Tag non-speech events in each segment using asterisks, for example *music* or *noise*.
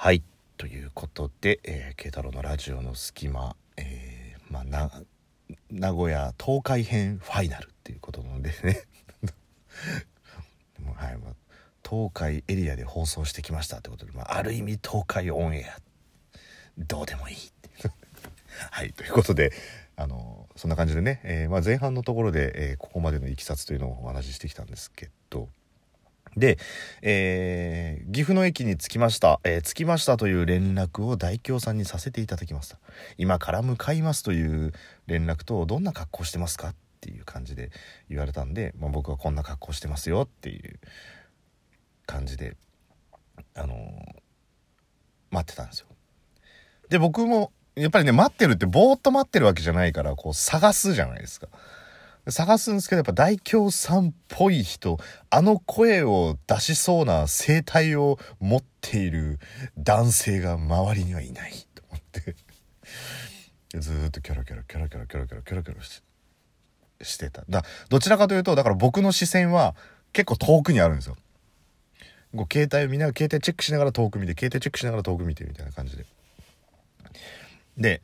はいということで、えー、慶太郎のラジオの隙間、えー、まあな名古屋東海編ファイナルっていうことなのでね。も *laughs* はい、まあ、東海エリアで放送してきましたってことで、まあ、ある意味東海オンエア。どうでもいい *laughs* はいということであのそんな感じでね、えー、まあ、前半のところで、えー、ここまでのいきさつというのをお話ししてきたんですけどで、えー、岐阜の駅に着きました、えー、着きましたという連絡を大京さんにさせていただきました。今から向かいますという連絡とどんな格好してますかっていう感じで言われたんで、まあ、僕はこんな格好してますよっていう感じであのー、待ってたんですよ。で僕もやっぱりね待ってるってぼーっと待ってるわけじゃないからこう探すじゃないですか。探すんですけど、やっぱ大京さんっぽい人、あの声を出しそうな声帯を持っている男性が周りにはいないと思って、*laughs* ずっとキョロキョロキョロキョロキョロキョロキョロキョロしてしてた。だどちらかというと、だから僕の視線は結構遠くにあるんですよ。こう携帯を見ながら、携帯チェックしながら遠く見て、携帯チェックしながら遠く見てみたいな感じで。で、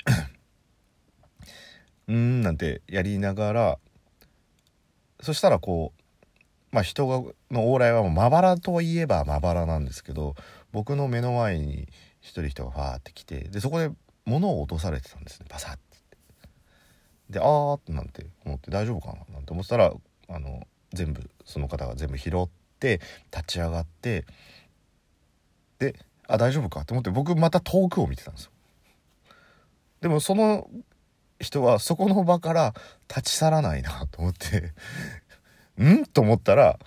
うーんなんてやりながら、そしたらこうまあ人がの往来はまばらといえばまばらなんですけど僕の目の前に一人人がファーって来てでそこで物を落とされてたんですね。パサッて。であーってなんて思って大丈夫かななんて思ってたらあの全部その方が全部拾って立ち上がってであ大丈夫かと思って僕また遠くを見てたんですよ。でもその人はそこの場から立ち去らないなと思って *laughs* ん？と思ったら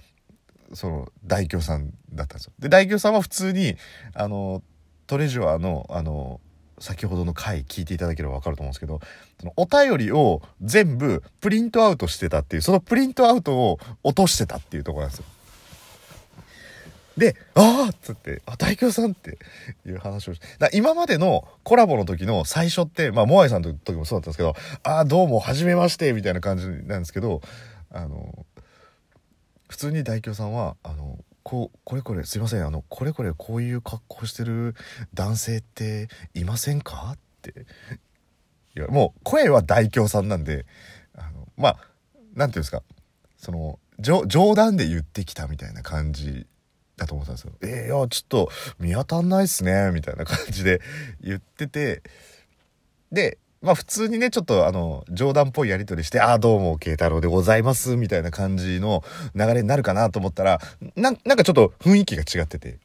その大京さんだったんですよ。で大京さんは普通にあのトレジュアのあの先ほどの回聞いていただければ分かると思うんですけどそのお便りを全部プリントアウトしてたっていうそのプリントアウトを落としてたっていうところなんですよ。で、ああっつって、あ、大京さんっていう話をして、だ今までのコラボの時の最初って、まあ、モアイさんの時もそうだったんですけど、ああ、どうも、はじめまして、みたいな感じなんですけど、あの、普通に大京さんは、あの、こう、これこれ、すいません、あの、これこれこういう格好してる男性っていませんか？って。いや、もう、声は大京さんなんで、あの、まあ、なんていうんですか、その、冗談で言ってきたみたいな感じだと思ったんですよ。えー、いや、ちょっと見当たんないっすね、みたいな感じで言ってて、で、まあ普通にね、ちょっとあの、冗談っぽいやりとりして、ああ、どうも、慶太郎でございます、みたいな感じの流れになるかなと思ったら、ななんかちょっと雰囲気が違ってて、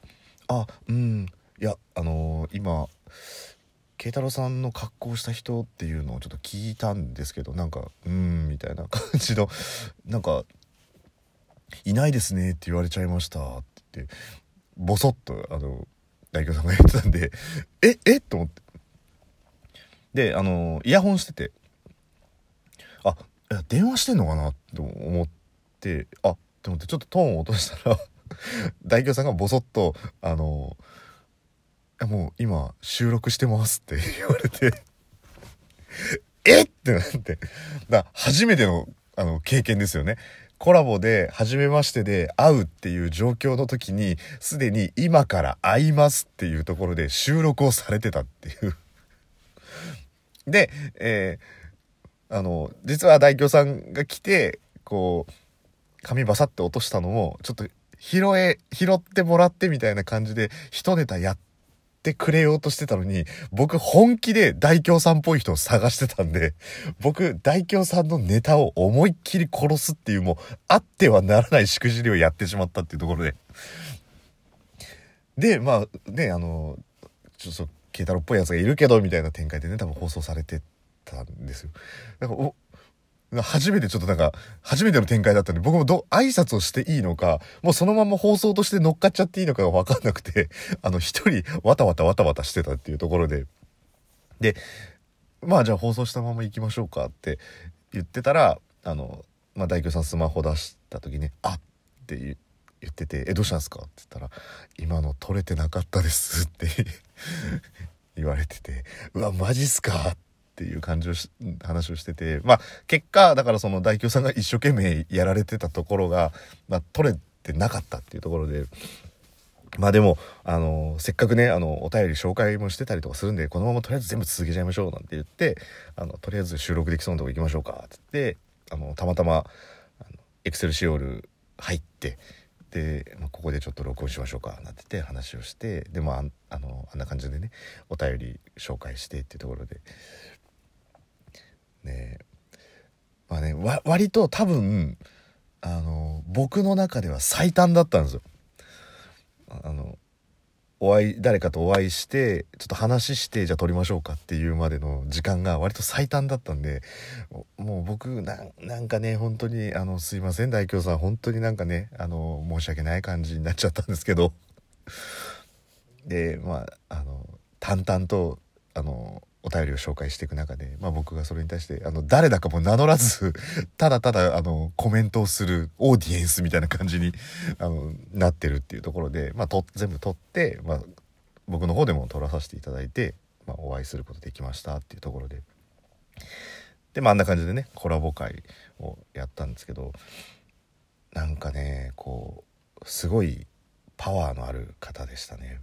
あ、うん、いや、あのー、今、慶太郎さんの格好した人っていうのをちょっと聞いたんですけど、なんか、うん、みたいな感じの、なんか、いないですねって言われちゃいましたっってボソッとあの大京さんが言ってたんでええ？と思って。であのイヤホンしてて。あ電話してんのかな？と思って。あって思ってちょっとトーンを落としたら *laughs* 大京さんがボソッとあのもう今収録してますって *laughs* 言われて。え？ってなって。だ初めてのあの経験ですよね。コラボで初めましてで会うっていう状況の時にすでに今から会いますっていうところで収録をされてたっていう。で、えー、あの実は大京さんが来てこう髪バサッて落としたのもちょっと拾え拾ってもらってみたいな感じで一ネタやってってくれようとしてたのに、僕本気で大京さんっぽい人を探してたんで、僕大京さんのネタを思いっきり殺すっていうもう、あってはならないしくじりをやってしまったっていうところで。で、まあね、あの、ちょっと、慶太郎っぽいやつがいるけど、みたいな展開でね、多分放送されてたんですよ。だから、初めてちょっとなんか、初めての展開だったんで、僕もど、挨拶をしていいのか、もうそのまま放送として乗っかっちゃっていいのかがわかんなくて、*laughs* あの、一人、わたわたわたわたしてたっていうところで、で、まあじゃあ放送したまま行きましょうかって言ってたら、あの、まあ大京さんスマホ出した時に、あっって言ってて、え、どうしたんですかって言ったら、今の撮れてなかったですって *laughs* 言われてて、うわ、マジっすかってっていう感じを話をしてて、まあ、結果、だからその大京さんが一生懸命やられてたところが、まあ、取れてなかったっていうところで、まあでも、あの、せっかくね、あの、お便り紹介もしてたりとかするんで、このままとりあえず全部続けちゃいましょうなんて言って、あの、とりあえず収録できそうなとこ行きましょうか、つって、あの、たまたま、エクセルシオール入って、で、まあ、ここでちょっと録音しましょうか、なんて言って話をして、で、まあ、あの、あんな感じでね、お便り紹介してっていうところで、ねまあね、割と多分、あの、僕の中では最短だったんですよ。あのお会い誰かとお会いしてちょっと話してじゃあ撮りましょうかっていうまでの時間が割と最短だったんでもう僕なんかね本当にあのすいません大京さん本当になんかねあの申し訳ない感じになっちゃったんですけどでまああの淡々とあのお便りを紹介していく中で、まあ、僕がそれに対してあの誰だかも名乗らず *laughs* ただただあのコメントをするオーディエンスみたいな感じにあのなってるっていうところで、まあ、と全部撮って、まあ、僕の方でも撮らさせていただいて、まあ、お会いすることできましたっていうところでで、まあ、あんな感じでねコラボ会をやったんですけどなんかねこうすごいパワーのある方でしたね。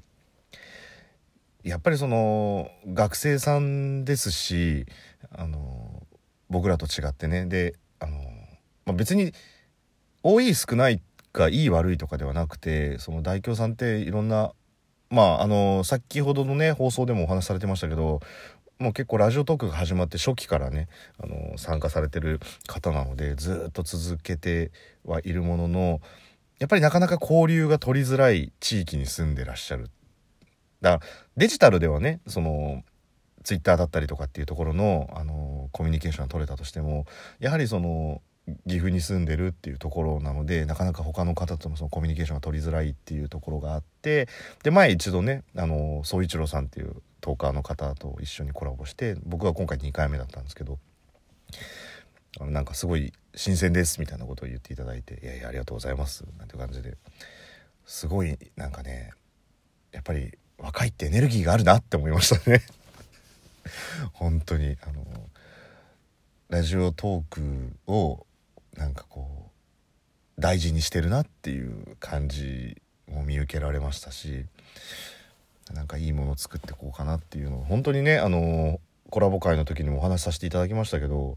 やっぱりその学生さんですしあの僕らと違ってね。であの、まあ、別に多い少ないがいい悪いとかではなくてその大京さんっていろんなまああの先ほどのね放送でもお話しされてましたけどもう結構ラジオトークが始まって初期からねあの参加されてる方なのでずっと続けてはいるもののやっぱりなかなか交流が取りづらい地域に住んでらっしゃるだからデジタルではねそのツイッターだったりとかっていうところのあのコミュニケーションが取れたとしてもやはりその岐阜に住んでるっていうところなのでなかなか他の方とのそのコミュニケーションが取りづらいっていうところがあってで前一度ねあの総一郎さんっていうトーカーの方と一緒にコラボして僕は今回2回目だったんですけどあのなんかすごい新鮮ですみたいなことを言っていただいて「いやいやありがとうございます」なんて感じですごいなんかねやっぱり若いってエネルギーがあるなって思いましたね。*laughs* 本当に。あのラジオトークをなんかこう大事にしてるなっていう感じも見受けられましたしなんかいいものを作ってこうかなっていうのを本当にねあのコラボ会の時にもお話しさせていただきましたけど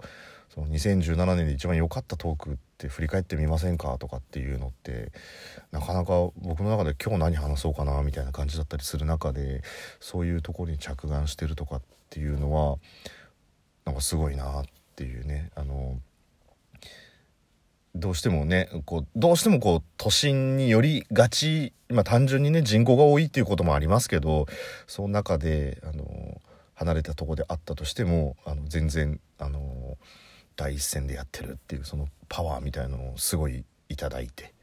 その2017年で一番良かったトークって振り返ってみませんかとかっていうのってなかなか僕の中で今日何話そうかなみたいな感じだったりする中でそういうところに着眼してるとかっていうのはなんかすごいなっていうね。あのどうしてもねこうどうしてもこう都心によりがち、まあ、単純にね人口が多いっていうこともありますけどその中であの離れたとこであったとしてもあの全然あの第一線でやってるっていうそのパワーみたいなのをすごいいただいて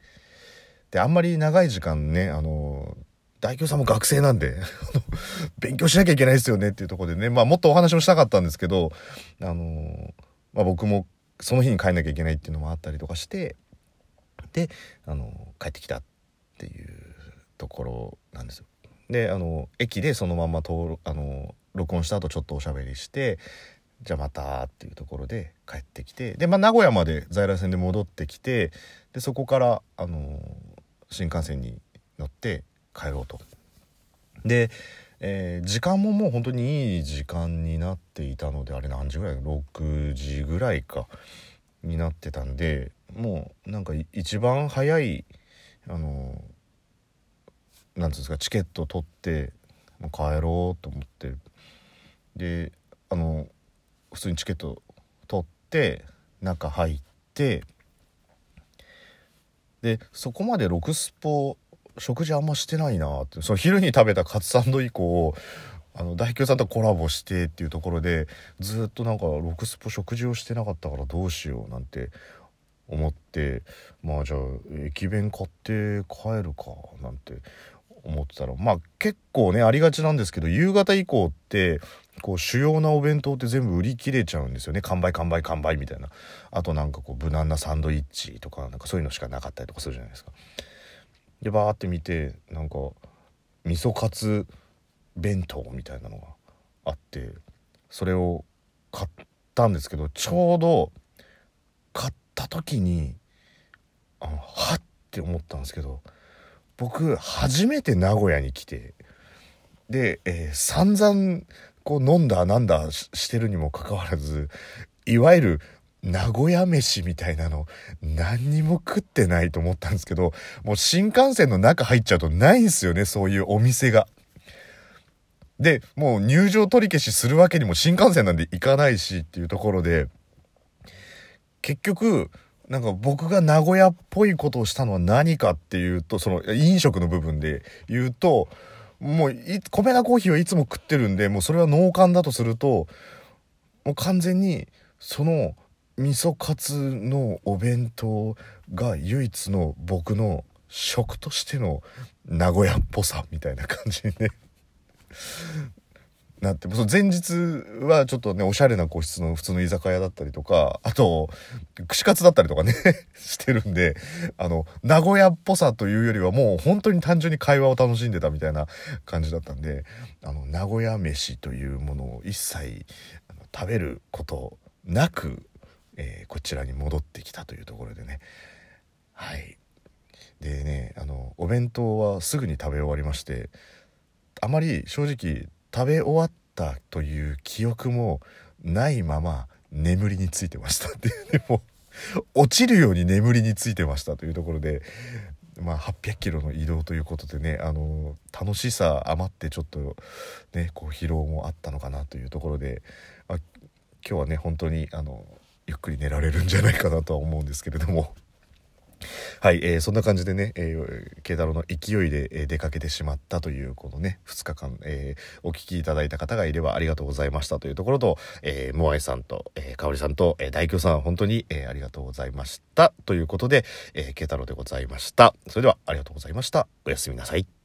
であんまり長い時間ねあの大京さんも学生なんで *laughs* 勉強しなきゃいけないですよねっていうとこでねまあもっとお話もしたかったんですけどあの、まあ、僕もその日に帰んなきゃいけないっていうのもあったりとかしてであの帰ってきたっていうところなんですよ。であの駅でそのまま通あの録音した後ちょっとおしゃべりしてじゃあまたっていうところで帰ってきてで、まあ、名古屋まで在来線で戻ってきてでそこからあの新幹線に乗って帰ろうと。で、えー、時間ももう本当にいい時間になっていたのであれ何時ぐらい？6時ぐらいかになってたんでもうなんか一番早いあのなんですかチケット取って帰ろうと思ってであの普通にチケット取って中入ってでそこまで6スポ食事あんましてないなって。その昼に食べたカツサンド以降あの大京さんとコラボしてっていうところでずっとなんか6スポ食事をしてなかったからどうしようなんて思ってまあじゃあ駅弁買って帰るかなんて思ってたらまあ結構ねありがちなんですけど夕方以降ってこう主要なお弁当って全部売り切れちゃうんですよね。完売完売完売みたいな。あとなんかこう無難なサンドイッチとかなんかそういうのしかなかったりとかするじゃないですか。でバーって見てなんか味噌カツ弁当みたいなのがあってそれを買ったんですけどちょうど買った時にあのはって思ったんですけど僕初めて名古屋に来てで、えー、散々こう飲んだなんだしてるにもかかわらずいわゆる名古屋飯みたいなの何にも食ってないと思ったんですけどもう新幹線の中入っちゃうとないんすよねそういうお店が。でもう入場取り消しするわけにも新幹線なんで行かないしっていうところで結局なんか僕が名古屋っぽいことをしたのは何かっていうとその飲食の部分で言うともう米田コーヒーはいつも食ってるんでもうそれは農家だとするともう完全にその味噌カツのお弁当が唯一の僕の食としての名古屋っぽさみたいな感じにねなってその前日はちょっとねおしゃれな個室の普通の居酒屋だったりとかあと串カツだったりとかね *laughs* してるんであの名古屋っぽさというよりはもう本当に単純に会話を楽しんでたみたいな感じだったんであの名古屋飯というものを一切食べることなくえー、こちらに戻ってきたというところでね。はい。でねあのお弁当はすぐに食べ終わりましてあまり正直食べ終わったという記憶もないまま眠りについてましたっていうでも落ちるように眠りについてましたというところでまあ、800キロの移動ということでねあの楽しさ余ってちょっとねこう疲労もあったのかなというところで、まあ、今日はね本当にあのゆっくり寝られるんじゃないかなとは思うんですけれども。はい、えー、そんな感じでね、えー、慶太郎の勢いで、えー、出かけてしまったという、このね、2日間、えー、お聞きいただいた方がいればありがとうございましたというところと、えー、モアイさんと、えー、かおりさんと、えー、大京さん、本当に、えー、ありがとうございました。ということで、えー、慶太郎でございました。それでは、ありがとうございました。おやすみなさい。